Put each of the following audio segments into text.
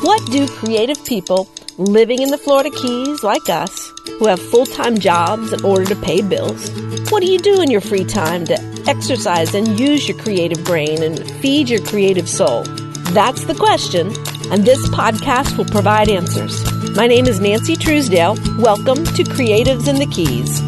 What do creative people living in the Florida Keys like us, who have full time jobs in order to pay bills, what do you do in your free time to exercise and use your creative brain and feed your creative soul? That's the question, and this podcast will provide answers. My name is Nancy Truesdale. Welcome to Creatives in the Keys.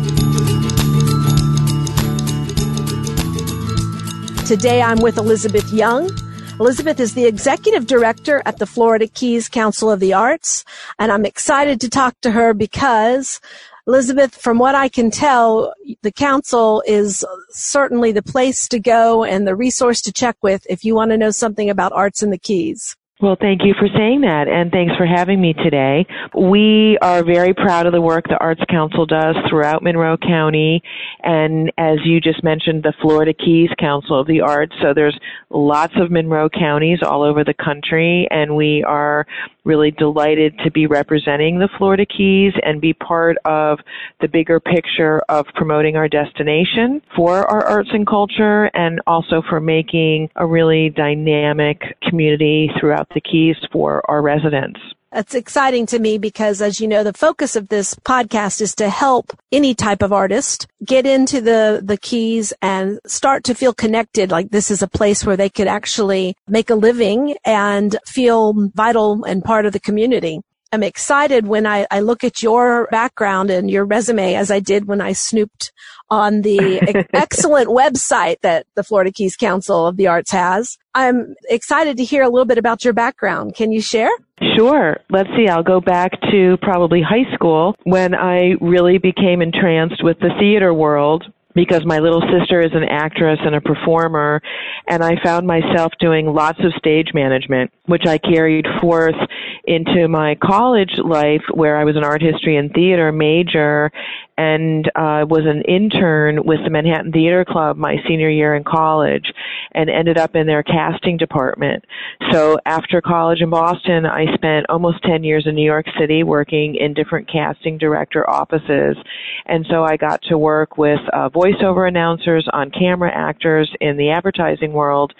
Today I'm with Elizabeth Young. Elizabeth is the executive director at the Florida Keys Council of the Arts, and I'm excited to talk to her because Elizabeth, from what I can tell, the council is certainly the place to go and the resource to check with if you want to know something about arts in the Keys. Well, thank you for saying that, and thanks for having me today. We are very proud of the work the Arts Council does throughout Monroe County, and as you just mentioned, the Florida Keys Council of the Arts. So there's lots of Monroe counties all over the country, and we are really delighted to be representing the Florida Keys and be part of the bigger picture of promoting our destination for our arts and culture and also for making a really dynamic community throughout the Keys for our residents. It's exciting to me because as you know, the focus of this podcast is to help any type of artist get into the, the keys and start to feel connected. Like this is a place where they could actually make a living and feel vital and part of the community. I'm excited when I, I look at your background and your resume as I did when I snooped on the excellent website that the Florida Keys Council of the Arts has. I'm excited to hear a little bit about your background. Can you share? Sure. Let's see. I'll go back to probably high school when I really became entranced with the theater world because my little sister is an actress and a performer and I found myself doing lots of stage management which I carried forth into my college life where I was an art history and theater major and uh, was an intern with the Manhattan Theater Club my senior year in college and ended up in their casting department. So after college in Boston, I spent almost 10 years in New York City working in different casting director offices. And so I got to work with uh, voiceover announcers, on camera actors in the advertising world.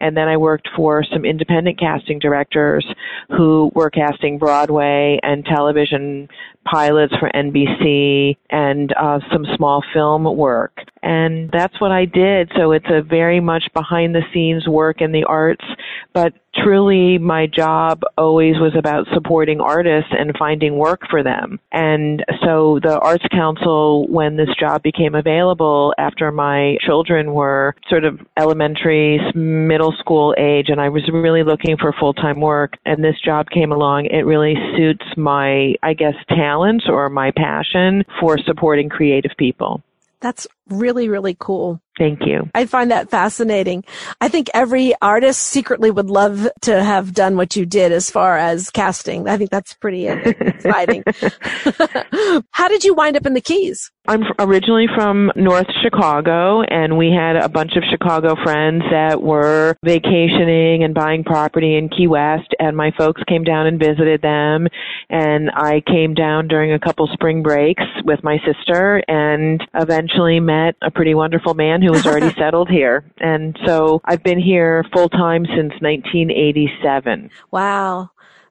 And then I worked for some independent casting directors who were casting Broadway and television pilots for NBC and uh, some small film work. And that's what I did. So it's a very much behind the scenes work in the arts, but truly my job always was about supporting artists and finding work for them. And so the Arts Council, when this job became available after my children were sort of elementary, middle school age, and I was really looking for full-time work, and this job came along, it really suits my, I guess, talent or my passion for supporting creative people. That's really, really cool. Thank you. I find that fascinating. I think every artist secretly would love to have done what you did as far as casting. I think that's pretty exciting. How did you wind up in the Keys? I'm originally from North Chicago, and we had a bunch of Chicago friends that were vacationing and buying property in Key West, and my folks came down and visited them, and I came down during a couple spring breaks with my sister, and eventually met a pretty wonderful man who was already settled here. And so I've been here full time since 1987. Wow.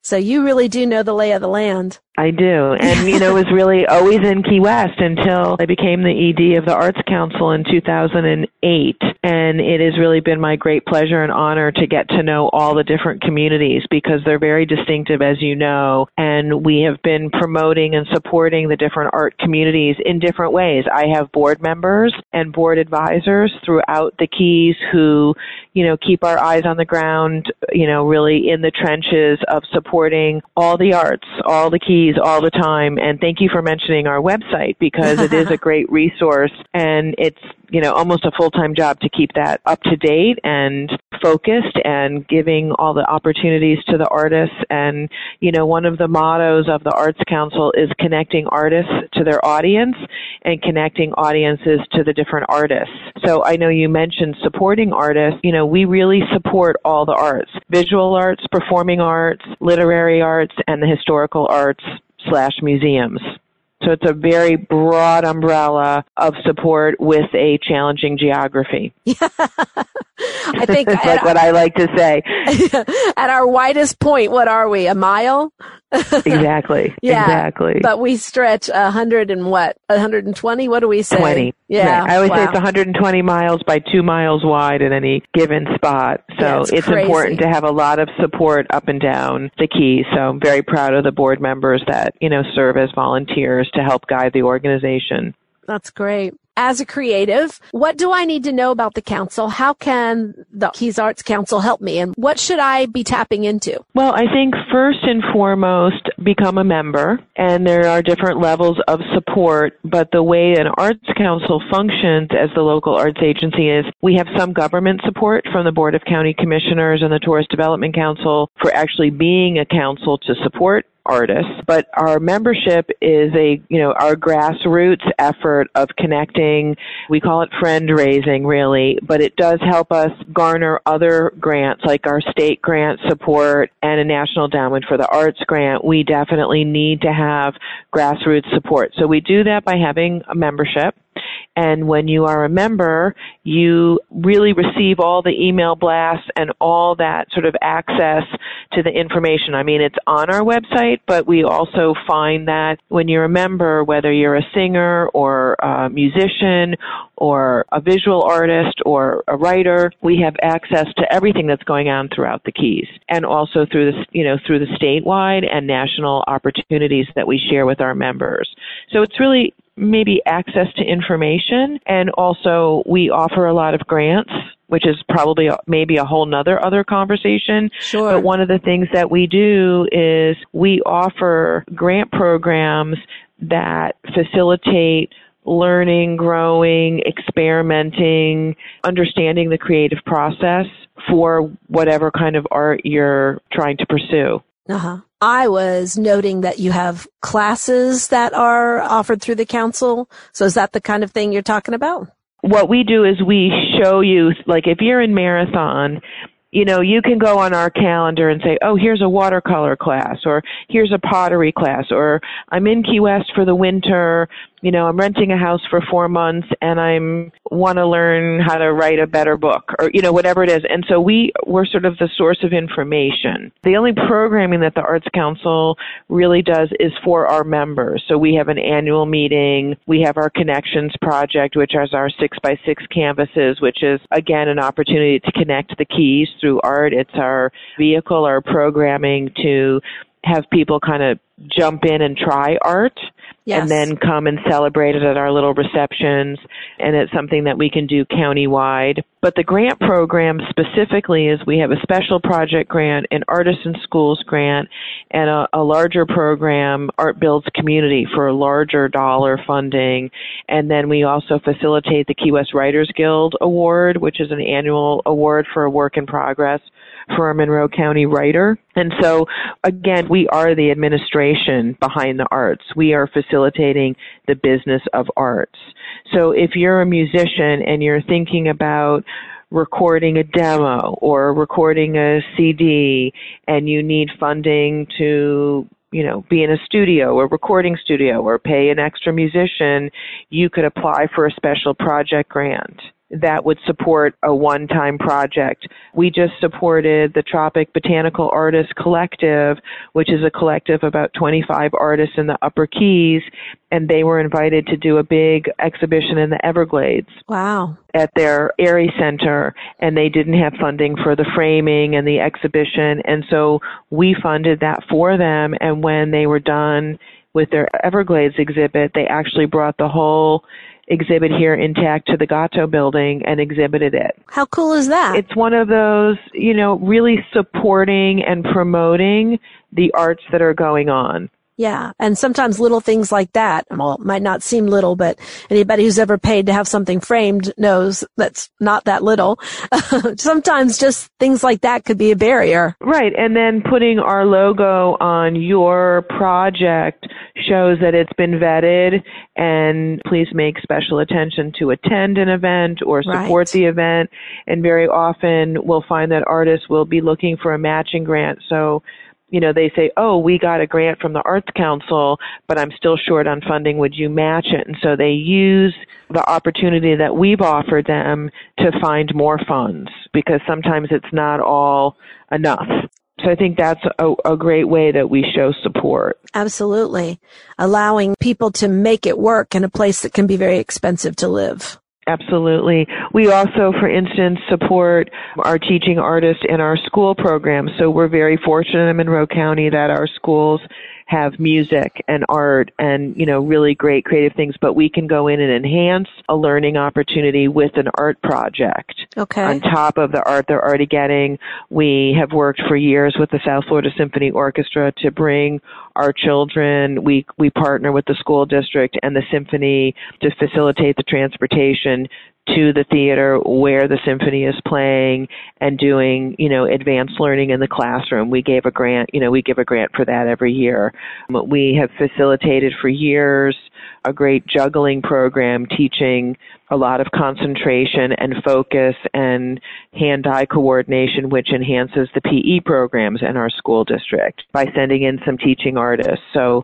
So you really do know the lay of the land. I do. And, you know, was really always in Key West until I became the ED of the Arts Council in 2008. And it has really been my great pleasure and honor to get to know all the different communities because they're very distinctive, as you know. And we have been promoting and supporting the different art communities in different ways. I have board members and board advisors throughout the Keys who, you know, keep our eyes on the ground, you know, really in the trenches of supporting all the arts, all the Keys all the time. And thank you for mentioning our website because it is a great resource and it's, you know, almost a full-time job to keep that up to date and focused and giving all the opportunities to the artists. And, you know, one of the mottos of the Arts Council is connecting artists to their audience and connecting audiences to the different artists. So I know you mentioned supporting artists. You know, we really support all the arts, visual arts, performing arts, literary arts, and the historical arts slash museums. So it's a very broad umbrella of support with a challenging geography. I think it's like what I like to say. at our widest point, what are we? A mile? exactly. Yeah, exactly. But we stretch a hundred and what? A hundred and twenty? What do we say? Twenty. Yeah. Right. I always wow. say it's 120 miles by two miles wide at any given spot. So Yeah, it's it's important to have a lot of support up and down the key. So I'm very proud of the board members that, you know, serve as volunteers to help guide the organization. That's great. As a creative, what do I need to know about the council? How can the Keys Arts Council help me? And what should I be tapping into? Well, I think first and foremost, become a member, and there are different levels of support, but the way an arts council functions as the local arts agency is we have some government support from the Board of County Commissioners and the Tourist Development Council for actually being a council to support artists, but our membership is a, you know, our grassroots effort of connecting. We call it friend raising really, but it does help us garner other grants like our state grant support and a National Endowment for the Arts grant. We definitely need to have grassroots support. So we do that by having a membership. And when you are a member, you really receive all the email blasts and all that sort of access to the information. I mean, it's on our website, but we also find that when you're a member, whether you're a singer or a musician or a visual artist or a writer, we have access to everything that's going on throughout the Keys and also through the, you know, through the statewide and national opportunities that we share with our members. So it's really maybe access to information and also we offer a lot of grants which is probably maybe a whole nother other conversation Sure. but one of the things that we do is we offer grant programs that facilitate learning, growing, experimenting, understanding the creative process for whatever kind of art you're trying to pursue. Uh-huh. I was noting that you have classes that are offered through the council. So is that the kind of thing you're talking about? what we do is we show you, like if you're in marathon, you know, you can go on our calendar and say, oh, here's a watercolor class, or here's a pottery class, or I'm in Key West for the winter, you know, I'm renting a house for four months and I'm want to learn how to write a better book, or, you know, whatever it is. And so we, we're sort of the source of information. The only programming that the Arts Council really does is for our members. So we have an annual meeting, we have our Connections Project, which is our six by six canvases, which is again an opportunity to connect the keys through art. It's our vehicle, our programming to have people kind of jump in and try art Yes. and then come and celebrate it at our little receptions. And it's something that we can do countywide. But the grant program specifically is we have a special project grant, an artists in schools grant, and a, a larger program, Art Builds Community, for a larger dollar funding. And then we also facilitate the Key West Writers Guild Award, which is an annual award for a work in progress for a Monroe County writer. And so, again, we are the administration behind the arts. We are facilitating the business of arts. So if you're a musician and you're thinking about recording a demo or recording a CD and you need funding to you know, be in a studio or recording studio or pay an extra musician, you could apply for a special project grant that would support a one-time project. We just supported the Tropic Botanical Artists Collective, which is a collective of about 25 artists in the Upper Keys, and they were invited to do a big exhibition in the Everglades Wow. at their Airy Center, and they didn't have funding for the framing and the exhibition, and so we funded that for them. And when they were done with their Everglades exhibit, they actually brought the whole exhibit here intact to the Gato building and exhibited it. How cool is that? It's one of those, you know, really supporting and promoting the arts that are going on. Yeah. And sometimes little things like that, well, it might not seem little, but anybody who's ever paid to have something framed knows that's not that little. sometimes just things like that could be a barrier. Right, and then putting our logo on your project shows that it's been vetted and please make special attention to attend an event or support Right. the event. And very often we'll find that artists will be looking for a matching grant. So you know, they say, oh, we got a grant from the Arts Council, but I'm still short on funding. Would you match it? And so they use the opportunity that we've offered them to find more funds because sometimes it's not all enough. So I think that's a, a, great way that we show support. Absolutely. Allowing people to make it work in a place that can be very expensive to live. Absolutely. We also, for instance, support our teaching artists in our school programs. So we're very fortunate in Monroe County that our schools have music and art and, you know, really great creative things, but we can go in and enhance a learning opportunity with an art project. Okay. On top of the art they're already getting, we have worked for years with the South Florida Symphony Orchestra to bring our children. We, we partner with the school district and the symphony to facilitate the transportation to the theater where the symphony is playing and doing, you know, advanced learning in the classroom. We gave a grant, you know, we give a grant for that every year. We have facilitated for years a great juggling program teaching a lot of concentration and focus and hand-eye coordination which enhances the PE programs in our school district by sending in some teaching artists. So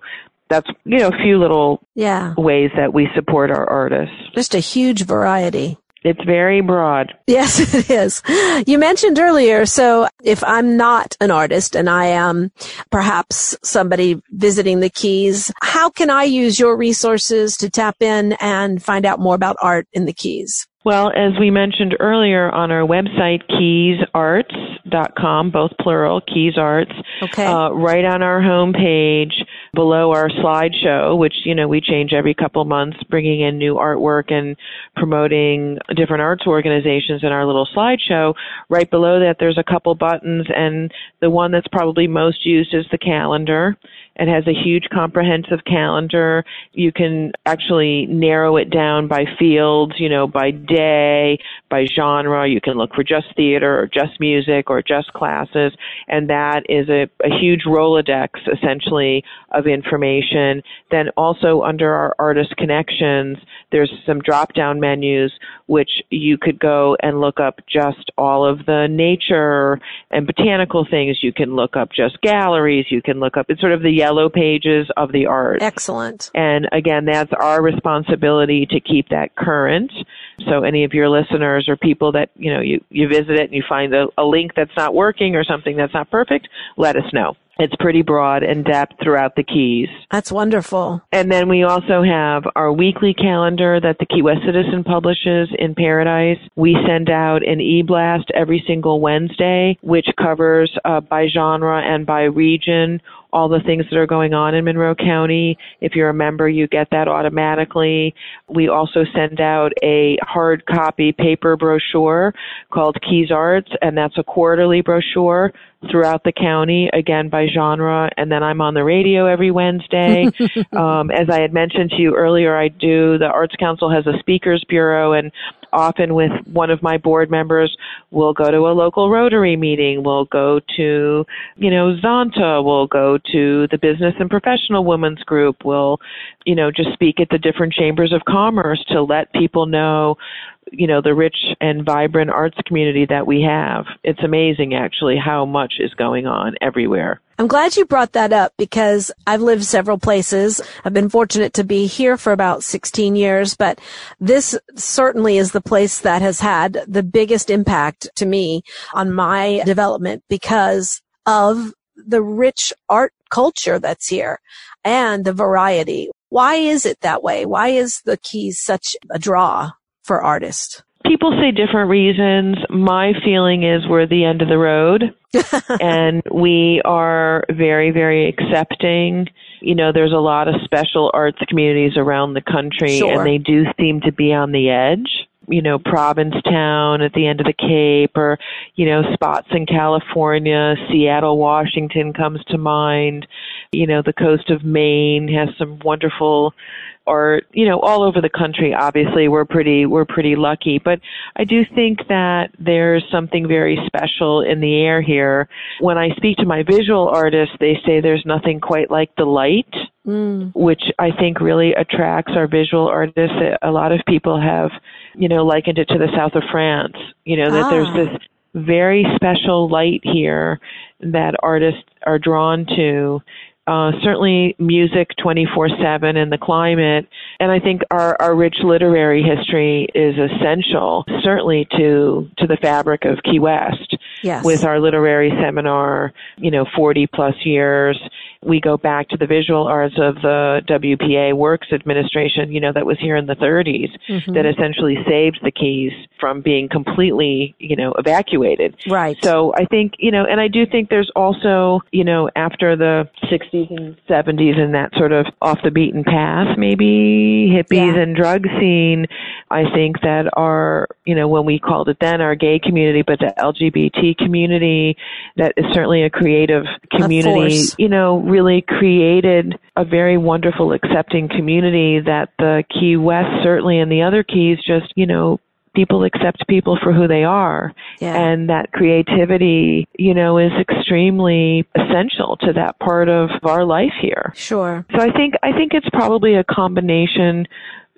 that's you know a few little yeah. ways that we support our artists. Just a huge variety. It's very broad. Yes, it is. You mentioned earlier, so if I'm not an artist and I am perhaps somebody visiting the Keys, how can I use your resources to tap in and find out more about art in the Keys? Well, as we mentioned earlier on our website, keysarts.com, both plural, Keys Arts, okay. Uh, right on our homepage below our slideshow, which, you know, we change every couple months, bringing in new artwork and promoting different arts organizations in our little slideshow. Right below that, there's a couple buttons, and the one that's probably most used is the calendar. It has a huge comprehensive calendar. You can actually narrow it down by fields, you know, by day, by genre. You can look for just theater or just music or just classes. And that is a, a huge Rolodex essentially of information. Then also under our artist connections, there's some drop down menus which you could go and look up just all of the nature and botanical things. You can look up just galleries. You can look up, it's sort of the yellow pages of the art. Excellent. And again, that's our responsibility to keep that current. So any of your listeners or people that, you know, you, you visit it and you find a, a link that's not working or something that's not perfect, let us know. It's pretty broad and depth throughout the Keys. That's wonderful. And then we also have our weekly calendar that the Key West Citizen publishes in Paradise. We send out an e-blast every single Wednesday, which covers uh, by genre and by region all the things that are going on in Monroe County. If you're a member, you get that automatically. We also send out a hard copy paper brochure called Keys Arts, and that's a quarterly brochure throughout the county, again by genre. And then I'm on the radio every Wednesday. um, as I had mentioned to you earlier, I do, the Arts Council has a speakers bureau and often with one of my board members, we'll go to a local Rotary meeting, we'll go to, you know, Zonta, we'll go to the Business and Professional Women's Group, we'll, you know, just speak at the different chambers of commerce to let people know you know the rich and vibrant arts community that we have. It's amazing actually how much is going on everywhere. I'm glad you brought that up because I've lived several places. I've been fortunate to be here for about 16 years, but this certainly is the place that has had the biggest impact to me on my development because of the rich art culture that's here and the variety. Why is it that way? Why is the Keys such a draw? For artists? People say different reasons. My feeling is we're the end of the road and we are very, very accepting. You know, there's a lot of special arts communities around the country sure. and they do seem to be on the edge you know, Provincetown at the end of the Cape or, you know, spots in California, Seattle, Washington comes to mind. You know, the coast of Maine has some wonderful or you know all over the country obviously we're pretty we're pretty lucky but i do think that there's something very special in the air here when i speak to my visual artists they say there's nothing quite like the light mm. which i think really attracts our visual artists a lot of people have you know likened it to the south of france you know that ah. there's this very special light here that artists are drawn to uh, certainly music 24-7 and the climate. And I think our, our rich literary history is essential, certainly to, to the fabric of Key West. Yes. With our literary seminar, you know, 40 plus years we go back to the visual arts of the WPA Works Administration, you know, that was here in the 30s, mm-hmm. that essentially saved the Keys from being completely, you know, evacuated. Right. So I think, you know, and I do think there's also, you know, after the 60s and 70s and that sort of off the beaten path, maybe hippies yeah. and drug scene, I think that our, you know, when we called it then our gay community, but the LGBT community, that is certainly a creative community, you know, really created a very wonderful accepting community that the Key West certainly and the other keys just, you know, people accept people for who they are. Yeah. and that creativity you know is extremely essential to that part of our life here. Sure. So i think i think it's probably a combination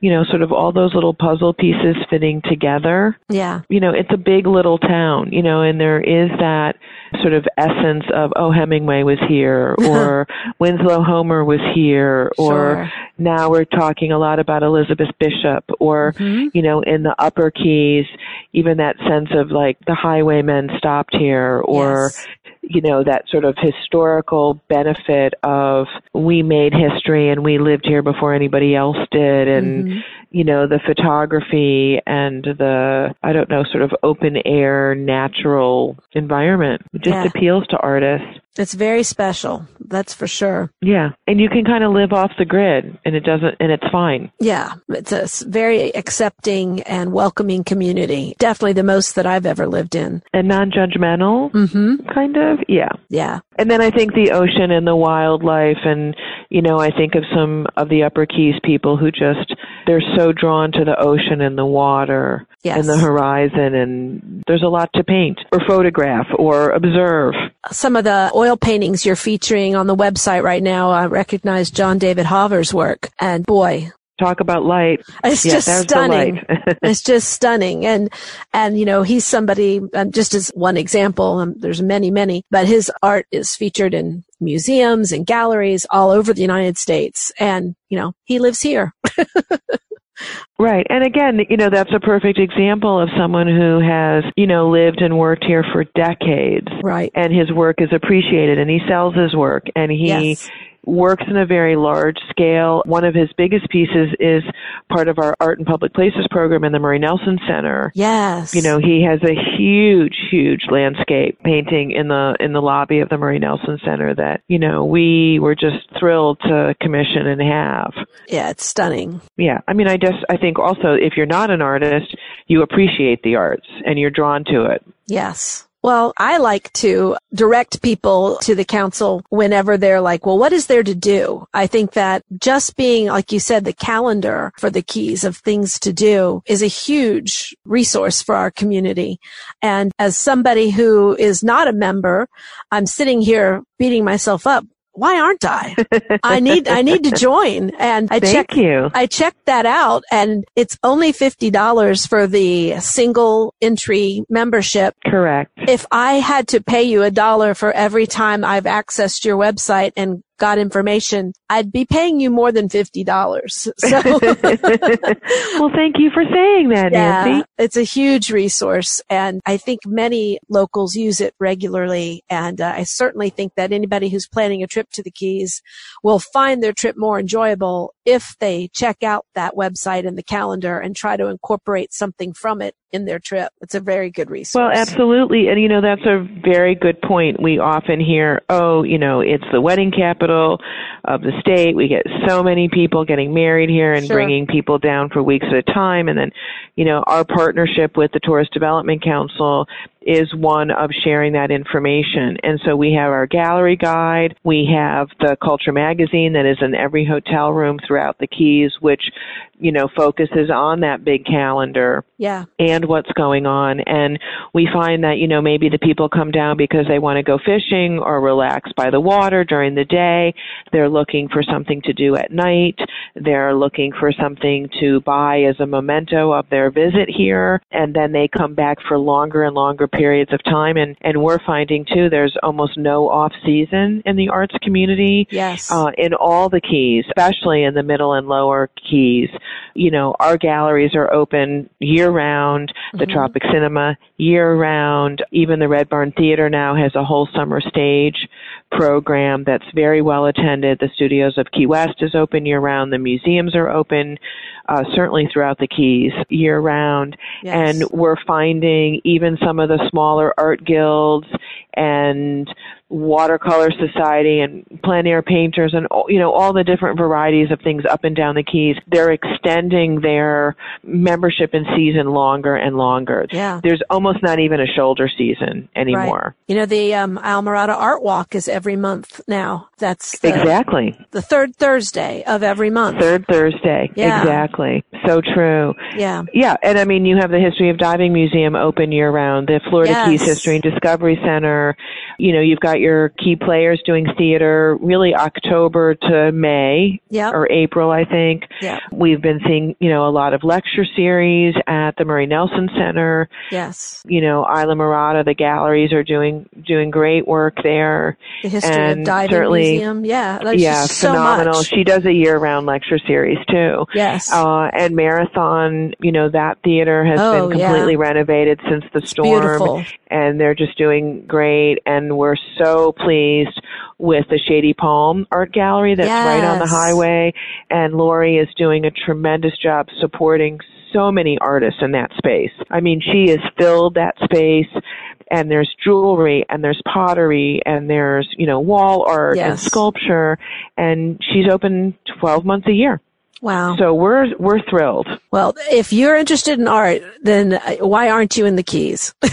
you know, sort of all those little puzzle pieces fitting together. Yeah. You know, it's a big little town, you know, and there is that sort of essence of, oh, Hemingway was here, or Winslow Homer was here, or sure. now we're talking a lot about Elizabeth Bishop, or, mm-hmm. you know, in the upper keys, even that sense of like the highwaymen stopped here, or, yes you know, that sort of historical benefit of we made history and we lived here before anybody else did and mm-hmm. you know, the photography and the I don't know, sort of open air natural environment it just yeah. appeals to artists. It's very special. That's for sure. Yeah. And you can kind of live off the grid and it doesn't, and it's fine. Yeah. It's a very accepting and welcoming community. Definitely the most that I've ever lived in. And non judgmental, mm-hmm. kind of. Yeah. Yeah. And then I think the ocean and the wildlife and, you know, I think of some of the Upper Keys people who just, they're so drawn to the ocean and the water yes. and the horizon and there's a lot to paint or photograph or observe. Some of the oil paintings you're featuring on the website right now, I recognize John David Hawver's work and boy, talk about light. It's yeah, just stunning. it's just stunning. And, and, you know, he's somebody, um, just as one example, um, there's many, many, but his art is featured in museums and galleries all over the United States. And, you know, he lives here. Right. And again, you know, that's a perfect example of someone who has, you know, lived and worked here for decades. Right. And his work is appreciated and he sells his work and he yes works in a very large scale. One of his biggest pieces is part of our Art and Public Places program in the Murray Nelson Center. Yes. You know, he has a huge, huge landscape painting in the in the lobby of the Murray Nelson Center that, you know, we were just thrilled to commission and have. Yeah, it's stunning. Yeah. I mean, I just I think also if you're not an artist, you appreciate the arts and you're drawn to it. Yes. Well, I like to direct people to the council whenever they're like, well, what is there to do? I think that just being, like you said, the calendar for the keys of things to do is a huge resource for our community. And as somebody who is not a member, I'm sitting here beating myself up why aren't I? I need, I need to join. And I Thank checked, you. I checked that out and it's only $50 for the single entry membership. Correct. If I had to pay you a dollar for every time I've accessed your website and got information, I'd be paying you more than $50. So well, thank you for saying that, yeah, Nancy. It's a huge resource and I think many locals use it regularly. And uh, I certainly think that anybody who's planning a trip to the Keys will find their trip more enjoyable if they check out that website and the calendar and try to incorporate something from it in their trip. It's a very good resource. Well, absolutely. And you know, that's a very good point. We often hear, oh, you know, it's the wedding capital of the state. We get so many people getting married here and Sure. bringing people down for weeks at a time. And then, you know, our partnership with the Tourist Development Council is one of sharing that information. And so we have our gallery guide. We have the culture magazine that is in every hotel room throughout the Keys, which, you know, focuses on that big calendar yeah. and what's going on. And we find that, you know, maybe the people come down because they want to go fishing or relax by the water during the day. They're looking for something to do at night. They're looking for something to buy as a memento of their visit here. And then they come back for longer and longer periods of time. And, and we're finding too, there's almost no off season in the arts community. Yes. Uh, in all the keys, especially in the middle and lower keys. You know, our galleries are open year round. The Mhm. Tropic Cinema year round. Even the Red Barn Theater now has a whole summer stage program that's very well attended. The studios of Key West is open year round. The museums are open, uh, certainly throughout the Keys year round. Yes. And we're finding even some of the smaller art guilds and watercolor society and plein air painters and all- you know all the different varieties of things up and down the keys they're extending their membership and season longer and longer Yeah. there's almost not even a shoulder season anymore right. You know, the um, Almirada Art Walk is every month now. That's the, exactly the third Thursday of every month. third thursday Yeah. exactly so true Yeah. Yeah, and I mean, you have the History of Diving Museum open year round, the Florida Yes. Keys History and Discovery Center. You know, you've got your key players doing theater really October to May Yep. or April, I think. Yep. We've been seeing, you know, a lot of lecture series at the Murray Nelson Center. Yes. You know, Islamorada, the galleries are doing doing great work there. The History And of Diving certainly- Museum. Yeah. There's yeah, so phenomenal. much. She does a year round lecture series too. Yes. Uh, and Marathon, you know, that theater has Oh, been yeah. completely renovated since the storm. beautiful. And they're just doing great. And we're so pleased with the Shady Palm Art Gallery that's right on the highway. And Lori is doing a tremendous job supporting so many artists in that space. I mean, she has filled that space and there's jewelry and there's pottery and there's, you know, wall art and sculpture and she's open 12 months a year. Wow. So we're we're thrilled. well, if you're interested in art, then uh, why aren't you in the Keys?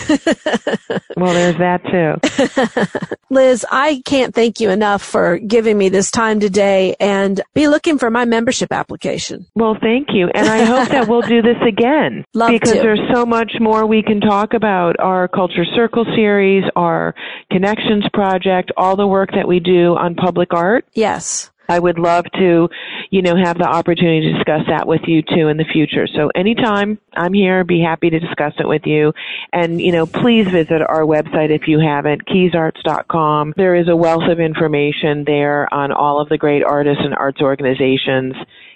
Well, there's that too. Liz, I can't thank you enough for giving me this time today and be looking for my membership application. Well, thank you, and I hope that we'll do this again Love because to. there's so much more we can talk about. Our Culture Circle series, our Connections project, all the work that we do on public art. Yes. I would love to, you know, have the opportunity to discuss that with you too in the future. So anytime I'm here, be happy to discuss it with you. And, you know, please visit our website if you haven't, keysarts.com. There is a wealth of information there on all of the great artists and arts organizations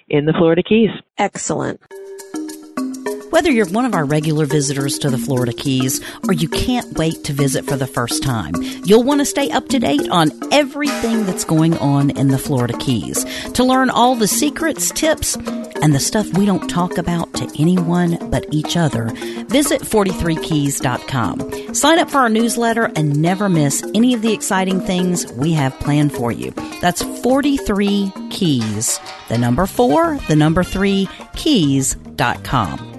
in the Florida Keys. Excellent. Whether you're one of our regular visitors to the Florida Keys or you can't wait to visit for the first time, you'll want to stay up to date on everything that's going on in the Florida Keys. To learn all the secrets, tips, and the stuff we don't talk about to anyone but each other, visit 43keys.com. Sign up for our newsletter and never miss any of the exciting things we have planned for you. That's 43 Keys, the number 4, the number 3, keys.com.